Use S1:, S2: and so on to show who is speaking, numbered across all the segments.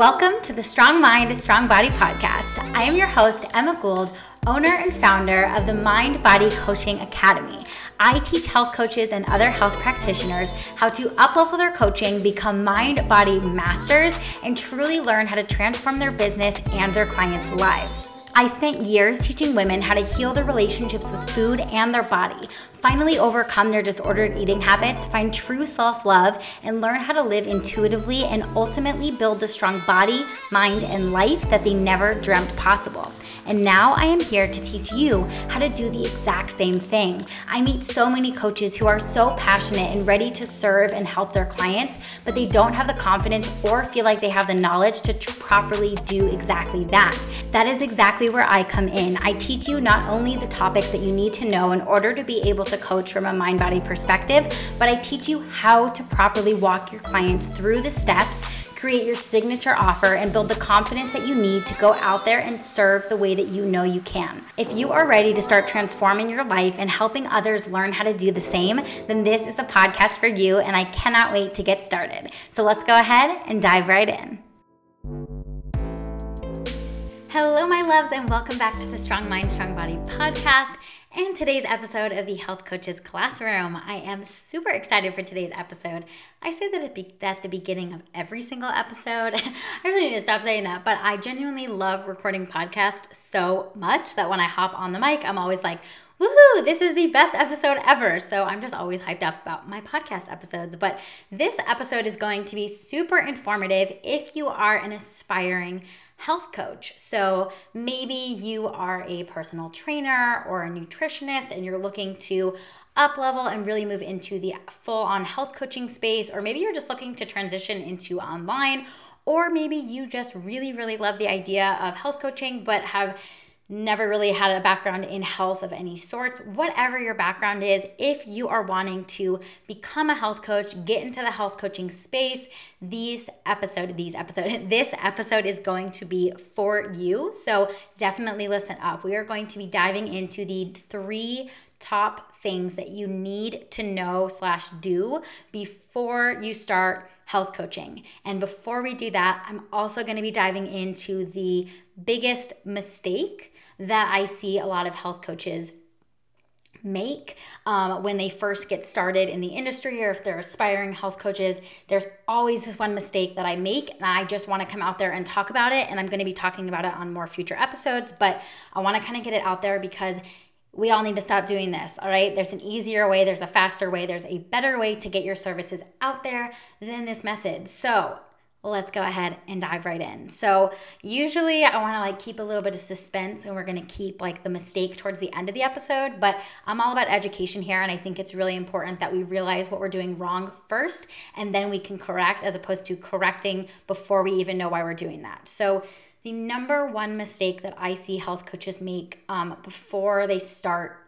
S1: Welcome to the Strong Mind, Strong Body podcast. I am your host, Emma Gould, owner and founder of the Mind Body Coaching Academy. I teach health coaches and other health practitioners how to uplevel their coaching, become mind body masters, and truly learn how to transform their business and their clients' lives. I spent years teaching women how to heal their relationships with food and their body, finally overcome their disordered eating habits, find true self love, and learn how to live intuitively and ultimately build the strong body, mind, and life that they never dreamt possible. And now I am here to teach you how to do the exact same thing. I meet so many coaches who are so passionate and ready to serve and help their clients, but they don't have the confidence or feel like they have the knowledge to tr- properly do exactly that. That is exactly where I come in. I teach you not only the topics that you need to know in order to be able to coach from a mind body perspective, but I teach you how to properly walk your clients through the steps create your signature offer, and build the confidence that you need to go out there and serve the way that you know you can. If you are ready to start transforming your life and helping others learn how to do the same, then this is the podcast for you, and I cannot wait to get started. So let's go ahead and dive right in. Hello, my loves, and welcome back to the Strong Mind, Strong Body podcast and today's episode of the Health Coaches Classroom. I am super excited for today's episode. I say that at the beginning of every single episode. I really need to stop saying that, but I genuinely love recording podcasts so much that when I hop on the mic, I'm always like, woohoo, this is the best episode ever. So I'm just always hyped up about my podcast episodes. But this episode is going to be super informative if you are an aspiring health coach. So maybe you are a personal trainer or a nutritionist and you're looking to up level and really move into the full on health coaching space, or maybe you're just looking to transition into online, or maybe you just really, really love the idea of health coaching but have never really had a background in health of any sorts, whatever your background is, if you are wanting to become a health coach, get into the health coaching space, these episode, these episode, this episode is going to be for you. So definitely listen up. We are going to be diving into the three top things that you need to know slash do before you start health coaching. And before we do that, I'm also going to be diving into the biggest mistake that I see a lot of health coaches make um, when they first get started in the industry or if they're aspiring health coaches. There's always this one mistake that i make and i just want to come out there and talk about it and i'm going to be talking about it on more future episodes but i want to kind of get it out there because we all need to stop doing this all right? There's an easier way there's a faster way there's a better way to get your services out there than this method. So let's go ahead and dive right in. So, usually I want to like keep a little bit of suspense and we're going to keep like the mistake towards the end of the episode, but I'm all about education here and I think it's really important that we realize what we're doing wrong first and then we can correct as opposed to correcting before we even know why we're doing that. So, the number one mistake that I see health coaches make um, before they start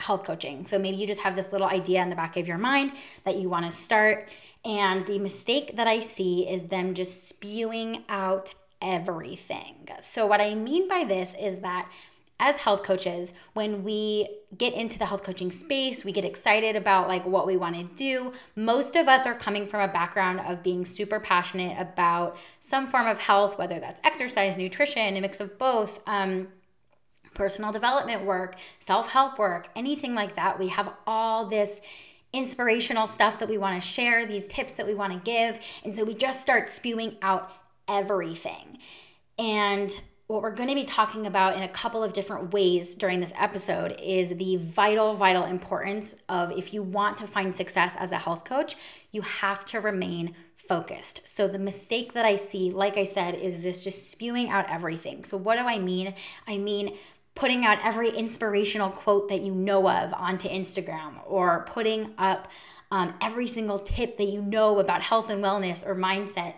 S1: health coaching. So maybe you just have this little idea in the back of your mind that you want to start and the mistake that I see is them just spewing out everything. So, what I mean by this is that as health coaches, when we get into the health coaching space, we get excited about like what we want to do. Most of us are coming from a background of being super passionate about some form of health, whether that's exercise, nutrition, a mix of both. Um, personal development work, self help work, anything like that. We have all this inspirational stuff that we want to share, these tips that we want to give. And so we just start spewing out everything. And what we're going to be talking about in a couple of different ways during this episode is the vital, vital importance of if you want to find success as a health coach, you have to remain focused. So, the mistake that I see, like I said, is this just spewing out everything. So, what do I mean? I mean, putting out every inspirational quote that you know of onto Instagram or putting up um, every single tip that you know about health and wellness or mindset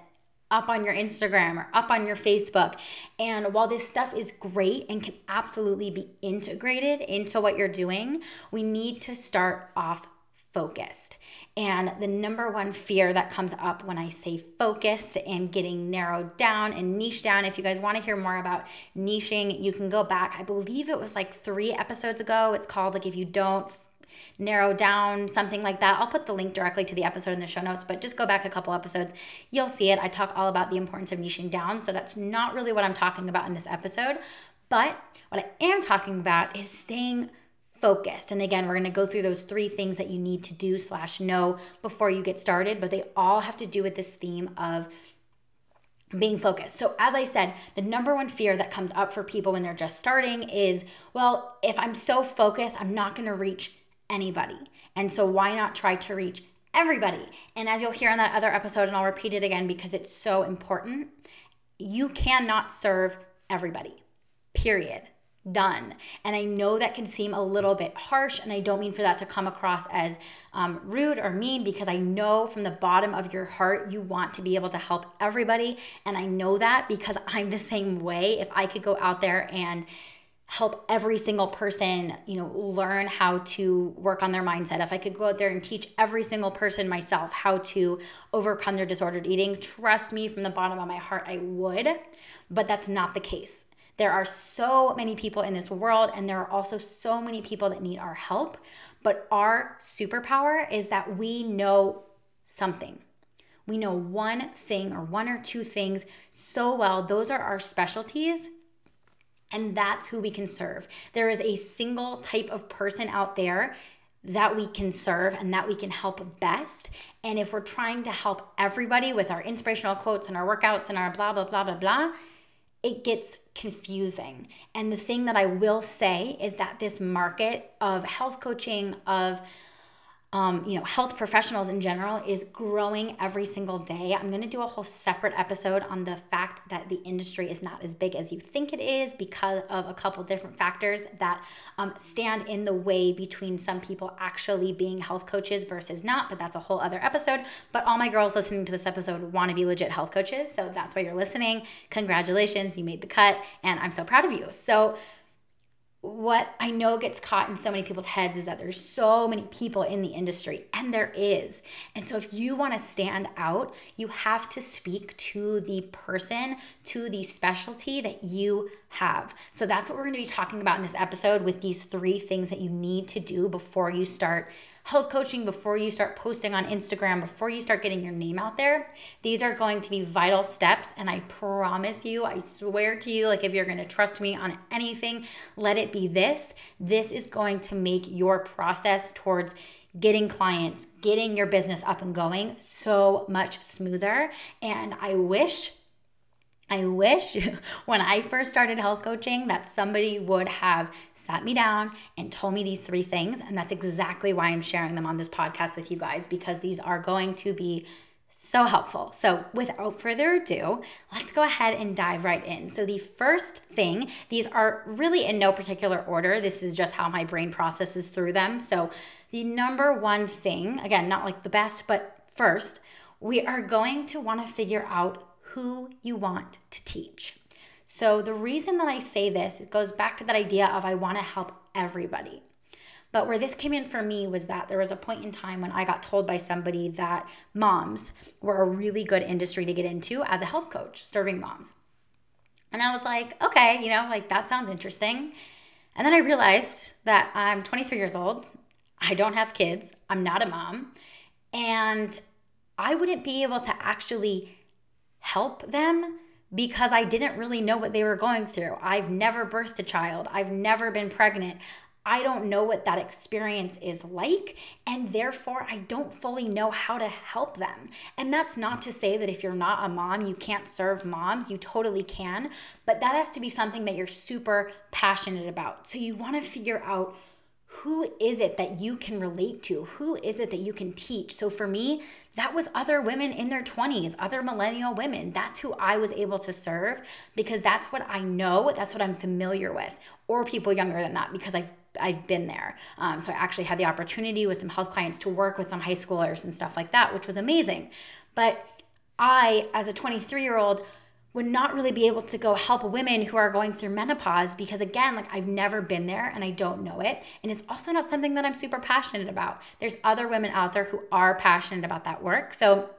S1: up on your Instagram or up on your Facebook. And while this stuff is great and can absolutely be integrated into what you're doing, we need to start off focused. And the number one fear that comes up when I say focus and getting narrowed down and niche down, if you guys want to hear more about niching, you can go back. I believe it was like three episodes ago. It's called like if you don't narrow down something like that, I'll put the link directly to the episode in the show notes, but just go back a couple episodes. You'll see it. I talk all about the importance of niching down. So that's not really what I'm talking about in this episode. But what I am talking about is staying focused. And again, we're going to go through those three things that you need to do slash know before you get started, but they all have to do with this theme of being focused. So, as I said, the number one fear that comes up for people when they're just starting is, well, if I'm so focused, I'm not going to reach anybody. And so, why not try to reach everybody? And as you'll hear in that other episode, and I'll repeat it again because it's so important, you cannot serve everybody, period done. And I know that can seem a little bit harsh, and I don't mean for that to come across as um, rude or mean because I know from the bottom of your heart you want to be able to help everybody. And I know that because I'm the same way. If I could go out there and help every single person, you know, learn how to work on their mindset. If I could go out there and teach every single person myself how to overcome their disordered eating, trust me from the bottom of my heart, I would. But that's not the case. There are so many people in this world, and there are also so many people that need our help. But our superpower is that we know something. We know one thing or one or two things so well. Those are our specialties. And that's who we can serve. There is a single type of person out there that we can serve and that we can help best. And if we're trying to help everybody with our inspirational quotes and our workouts and our blah, blah, blah, blah, blah, it gets confusing. And the thing that I will say is that this market of health coaching, of um, you know, health professionals in general is growing every single day. I'm going to do a whole separate episode on the fact that the industry is not as big as you think it is because of a couple different factors that um, stand in the way between some people actually being health coaches versus not. But that's a whole other episode. But all my girls listening to this episode want to be legit health coaches. So that's why you're listening. Congratulations, you made the cut. And I'm so proud of you. So, what I know gets caught in so many people's heads is that there's so many people in the industry, and there is. And so, if you want to stand out, you have to speak to the person, to the specialty that you have. So, that's what we're going to be talking about in this episode with these three things that you need to do before you start health coaching before you start posting on Instagram, before you start getting your name out there. These are going to be vital steps. And I promise you, I swear to you, like if you're going to trust me on anything, let it be this. This is going to make your process towards getting clients, getting your business up and going so much smoother. And I wish I wish when I first started health coaching that somebody would have sat me down and told me these three things. And that's exactly why I'm sharing them on this podcast with you guys because these are going to be so helpful. So, without further ado, let's go ahead and dive right in. So, the first thing, these are really in no particular order. This is just how my brain processes through them. So, the number one thing, again, not like the best, but first, we are going to want to figure out who you want to teach. So, the reason that I say this, it goes back to that idea of I want to help everybody. But where this came in for me was that there was a point in time when I got told by somebody that moms were a really good industry to get into as a health coach, serving moms. And I was like, okay, you know, like that sounds interesting. And then I realized that I'm 23 years old. I don't have kids. I'm not a mom. And I wouldn't be able to actually help them because I didn't really know what they were going through. I've never birthed a child, I've never been pregnant. I don't know what that experience is like, and therefore I don't fully know how to help them. And that's not to say that if you're not a mom, you can't serve moms, you totally can, but that has to be something that you're super passionate about. So you want to figure out who is it that you can relate to? Who is it that you can teach? So for me, that was other women in their 20s, other millennial women. That's who I was able to serve because that's what I know, that's what I'm familiar with, or people younger than that because I've I've been there. Um, so I actually had the opportunity with some health clients to work with some high schoolers and stuff like that, which was amazing. But I, as a 23 year old, would not really be able to go help women who are going through menopause because again like I've never been there and I don't know it and it's also not something that I'm super passionate about. There's other women out there who are passionate about that work. So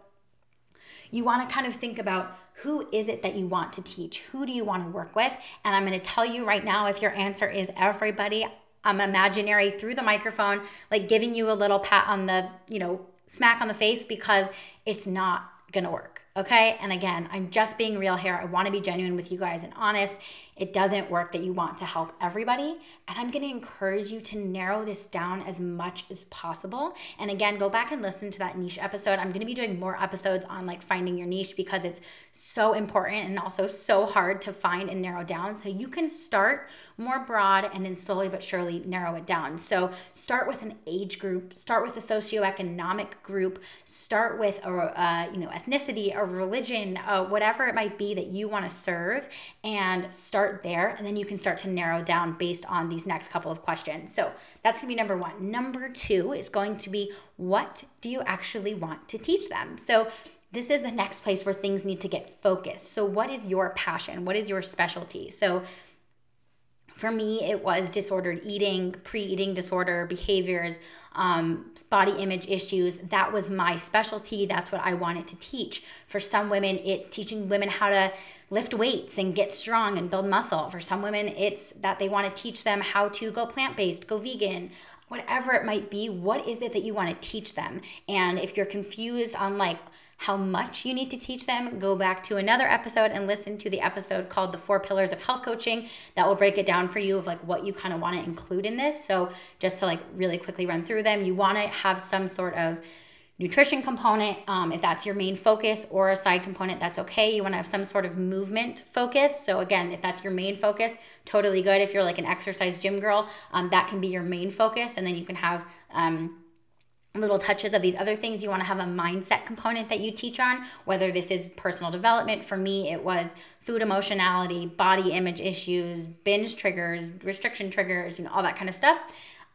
S1: you want to kind of think about who is it that you want to teach? Who do you want to work with? And I'm going to tell you right now if your answer is everybody, I'm imaginary through the microphone, like giving you a little pat on the, you know, smack on the face because it's not gonna work. Okay. And again, I'm just being real here. I wanna be genuine with you guys and honest it doesn't work that you want to help everybody. And I'm going to encourage you to narrow this down as much as possible. And again, go back and listen to that niche episode. I'm going to be doing more episodes on like finding your niche because it's so important and also so hard to find and narrow down. So you can start more broad and then slowly but surely narrow it down. So start with an age group, start with a socioeconomic group, start with a uh, you know ethnicity, a religion, uh, whatever it might be that you want to serve, and start start there and then you can start to narrow down based on these next couple of questions. So that's gonna be number one. Number two is going to be what do you actually want to teach them? So this is the next place where things need to get focused. So, what is your passion? What is your specialty? So, for me, it was disordered eating, pre eating disorder behaviors, um, body image issues. That was my specialty. That's what I wanted to teach. For some women, it's teaching women how to lift weights and get strong and build muscle. For some women, it's that they want to teach them how to go plant based, go vegan, whatever it might be. What is it that you want to teach them? And if you're confused on like, how much you need to teach them, go back to another episode and listen to the episode called The Four Pillars of Health Coaching. That will break it down for you of like what you kind of want to include in this. So, just to like really quickly run through them, you want to have some sort of nutrition component um, if that's your main focus or a side component that's okay you want to have some sort of movement focus so again if that's your main focus totally good if you're like an exercise gym girl um, that can be your main focus and then you can have um, little touches of these other things. You want to have a mindset component that you teach on whether this is personal development. For me it was food emotionality body image issues binge triggers restriction triggers you know all that kind of stuff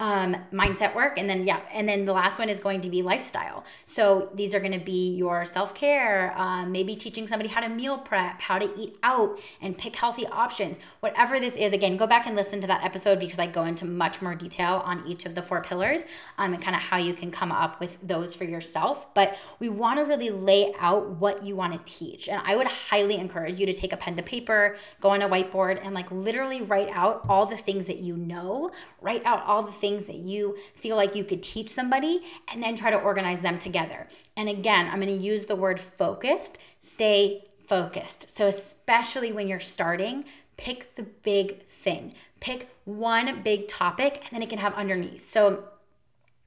S1: um, mindset work. And then yeah and then the last one is going to be lifestyle. So these are going to be your self-care um, maybe teaching somebody how to meal prep how to eat out and pick healthy options. Whatever this is again go back and listen to that episode because i go into much more detail on each of the four pillars um, and kind of how you can come up with those for yourself. But we want to really lay out what you want to teach. And i would highly encourage you to take a pen to paper go on a whiteboard and like literally write out all the things that you know write out all the things things that you feel like you could teach somebody and then try to organize them together. And again, I'm going to use the word focused. Stay focused. So, especially when you're starting, pick the big thing. Pick one big topic and then it can have underneath. So,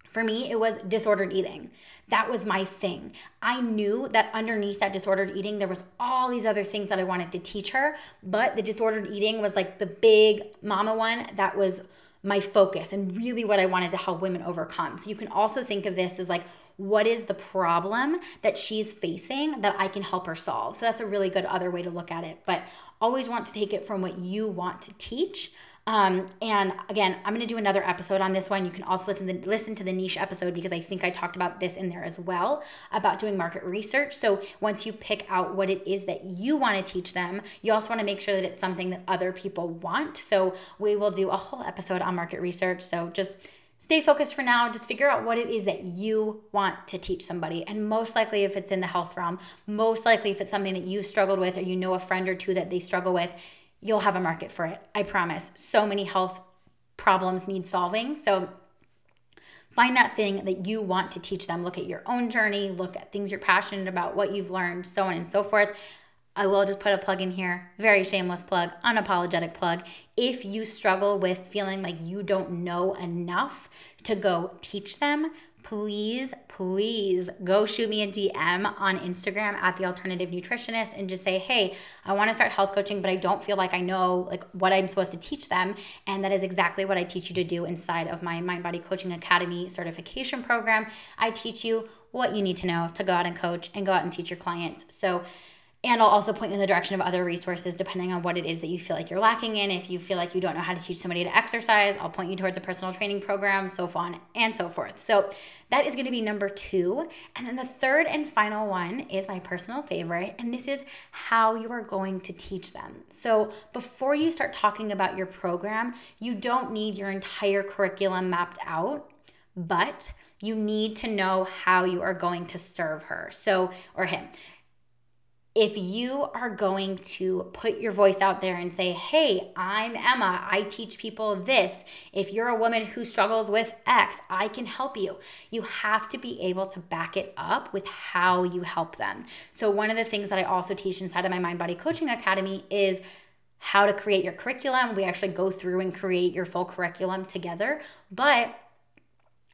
S1: for me, it was disordered eating. That was my thing. I knew that underneath that disordered eating, there was all these other things that I wanted to teach her, but the disordered eating was like the big mama one that was my focus and really what I wanted to help women overcome. So you can also think of this as like, what is the problem that she's facing that I can help her solve? So that's a really good other way to look at it. But always want to take it from what you want to teach um, and again, I'm going to do another episode on this one. You can also listen to, the, listen to the niche episode because I think I talked about this in there as well about doing market research. So once you pick out what it is that you want to teach them, you also want to make sure that it's something that other people want. So we will do a whole episode on market research. So just stay focused for now. Just figure out what it is that you want to teach somebody. And most likely, if it's in the health realm, most likely, if it's something that you've struggled with or you know a friend or two that they struggle with, you'll have a market for it. I promise. So many health problems need solving. So find that thing that you want to teach them. Look at your own journey, look at things you're passionate about, what you've learned, so on and so forth. I will just put a plug in here, very shameless plug, unapologetic plug. If you struggle with feeling like you don't know enough to go teach them, please, please go shoot me a DM on Instagram at the alternative nutritionist and just say, hey, I want to start health coaching, but I don't feel like I know like what I'm supposed to teach them. And that is exactly what I teach you to do inside of my Mind Body Coaching Academy certification program. I teach you what you need to know to go out and coach and go out and teach your clients. So and I'll also point you in the direction of other resources depending on what it is that you feel like you're lacking in. If you feel like you don't know how to teach somebody to exercise, I'll point you towards a personal training program, so on and so forth. So that is going to be number two. And then the third and final one is my personal favorite, and this is how you are going to teach them. So before you start talking about your program, you don't need your entire curriculum mapped out, but you need to know how you are going to serve her. So, or him if you are going to put your voice out there and say, Hey, I'm Emma, I teach people this. If you're a woman who struggles with X, I can help you. You have to be able to back it up with how you help them. So, one of the things that I also teach inside of my Mind Body Coaching Academy is how to create your curriculum. We actually go through and create your full curriculum together, but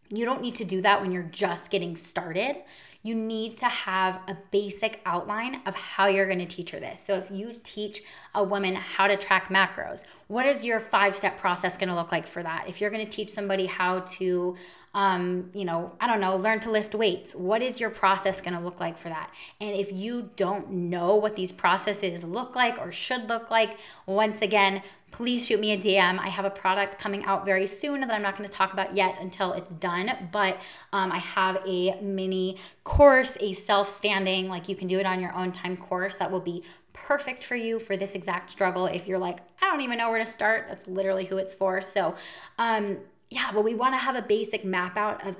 S1: you don't need to do that when you're just getting started you need to have a basic outline of how you're going to teach her this. So if you teach a woman how to track macros, what is your five step process going to look like for that? If you're going to teach somebody how to um, you know, I don't know, learn to lift weights. What is your process going to look like for that? And if you don't know what these processes look like or should look like, once again, please shoot me a DM. I have a product coming out very soon that I'm not going to talk about yet until it's done, but um, I have a mini course, a self standing, like you can do it on your own time course that will be perfect for you for this exact struggle. If you're like, I don't even know where to start, that's literally who it's for. So, um, yeah, but we want to have a basic map out of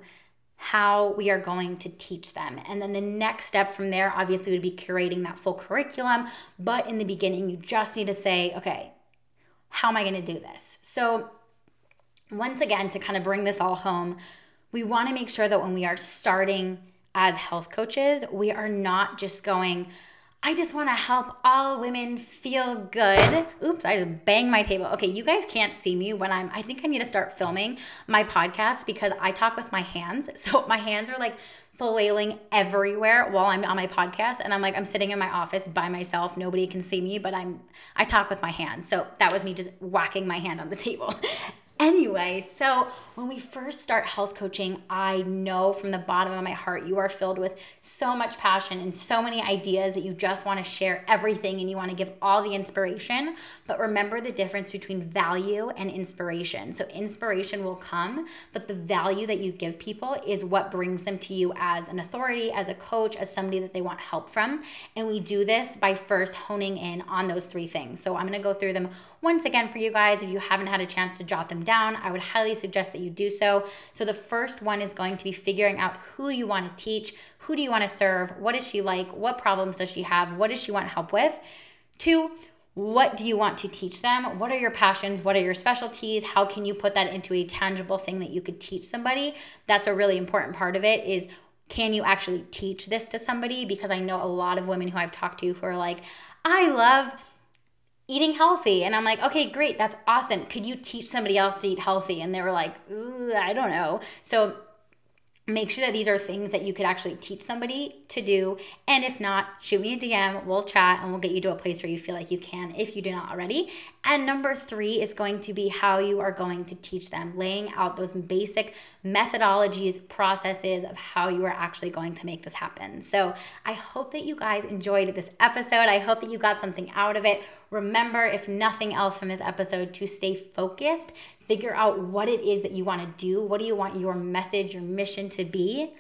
S1: how we are going to teach them. And then the next step from there, obviously, would be curating that full curriculum. But in the beginning, you just need to say, okay, how am I going to do this? So, once again, to kind of bring this all home, we want to make sure that when we are starting as health coaches, we are not just going, I just want to help all women feel good. Oops, I just banged my table. Okay, you guys can't see me when I'm, I think I need to start filming my podcast because I talk with my hands. So my hands are like flailing everywhere while I'm on my podcast. And I'm like, I'm sitting in my office by myself. Nobody can see me, but I'm, I talk with my hands. So that was me just whacking my hand on the table. Anyway, so when we first start health coaching, I know from the bottom of my heart you are filled with so much passion and so many ideas that you just want to share everything and you want to give all the inspiration. But remember the difference between value and inspiration. So, inspiration will come, but the value that you give people is what brings them to you as an authority, as a coach, as somebody that they want help from. And we do this by first honing in on those three things. So, I'm going to go through them once again for you guys. If you haven't had a chance to jot them down, I would highly suggest that you do so. So the first one is going to be figuring out who you want to teach, who do you want to serve, what is she like, what problems does she have, what does she want help with. Two, what do you want to teach them? What are your passions? What are your specialties? How can you put that into a tangible thing that you could teach somebody? That's a really important part of it is can you actually teach this to somebody? Because I know a lot of women who I've talked to who are like, I love eating healthy. And I'm like, okay, great, that's awesome. Could you teach somebody else to eat healthy? And they were like, I don't know. So make sure that these are things that you could actually teach somebody to do. And if not, shoot me a DM, we'll chat, and we'll get you to a place where you feel like you can if you do not already. And number three is going to be how you are going to teach them, laying out those basic methodologies, processes of how you are actually going to make this happen. So I hope that you guys enjoyed this episode. I hope that you got something out of it. Remember, if nothing else from this episode, to stay focused, figure out what it is that you want to do. What do you want your message, your mission to be?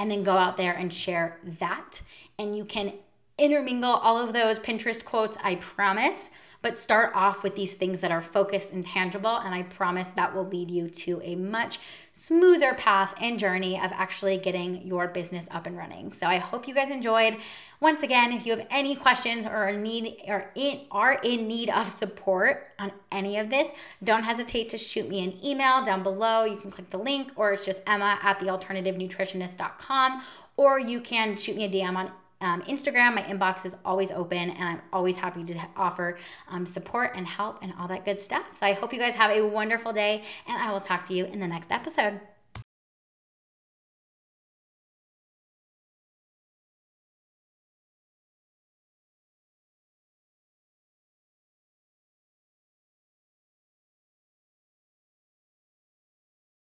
S1: And then go out there and share that. And you can intermingle all of those Pinterest quotes, I promise. But start off with these things that are focused and tangible, and I promise that will lead you to a much smoother path and journey of actually getting your business up and running. So I hope you guys enjoyed. Once again, if you have any questions or need or in, are in need of support on any of this, don't hesitate to shoot me an email down below. You can click the link, or it's just Emma at thealternativenutritionist.com, or you can shoot me a DM on um, Instagram. My inbox is always open, and I'm always happy to offer um, support and help and all that good stuff. So I hope you guys have a wonderful day, and I will talk to you in the next episode.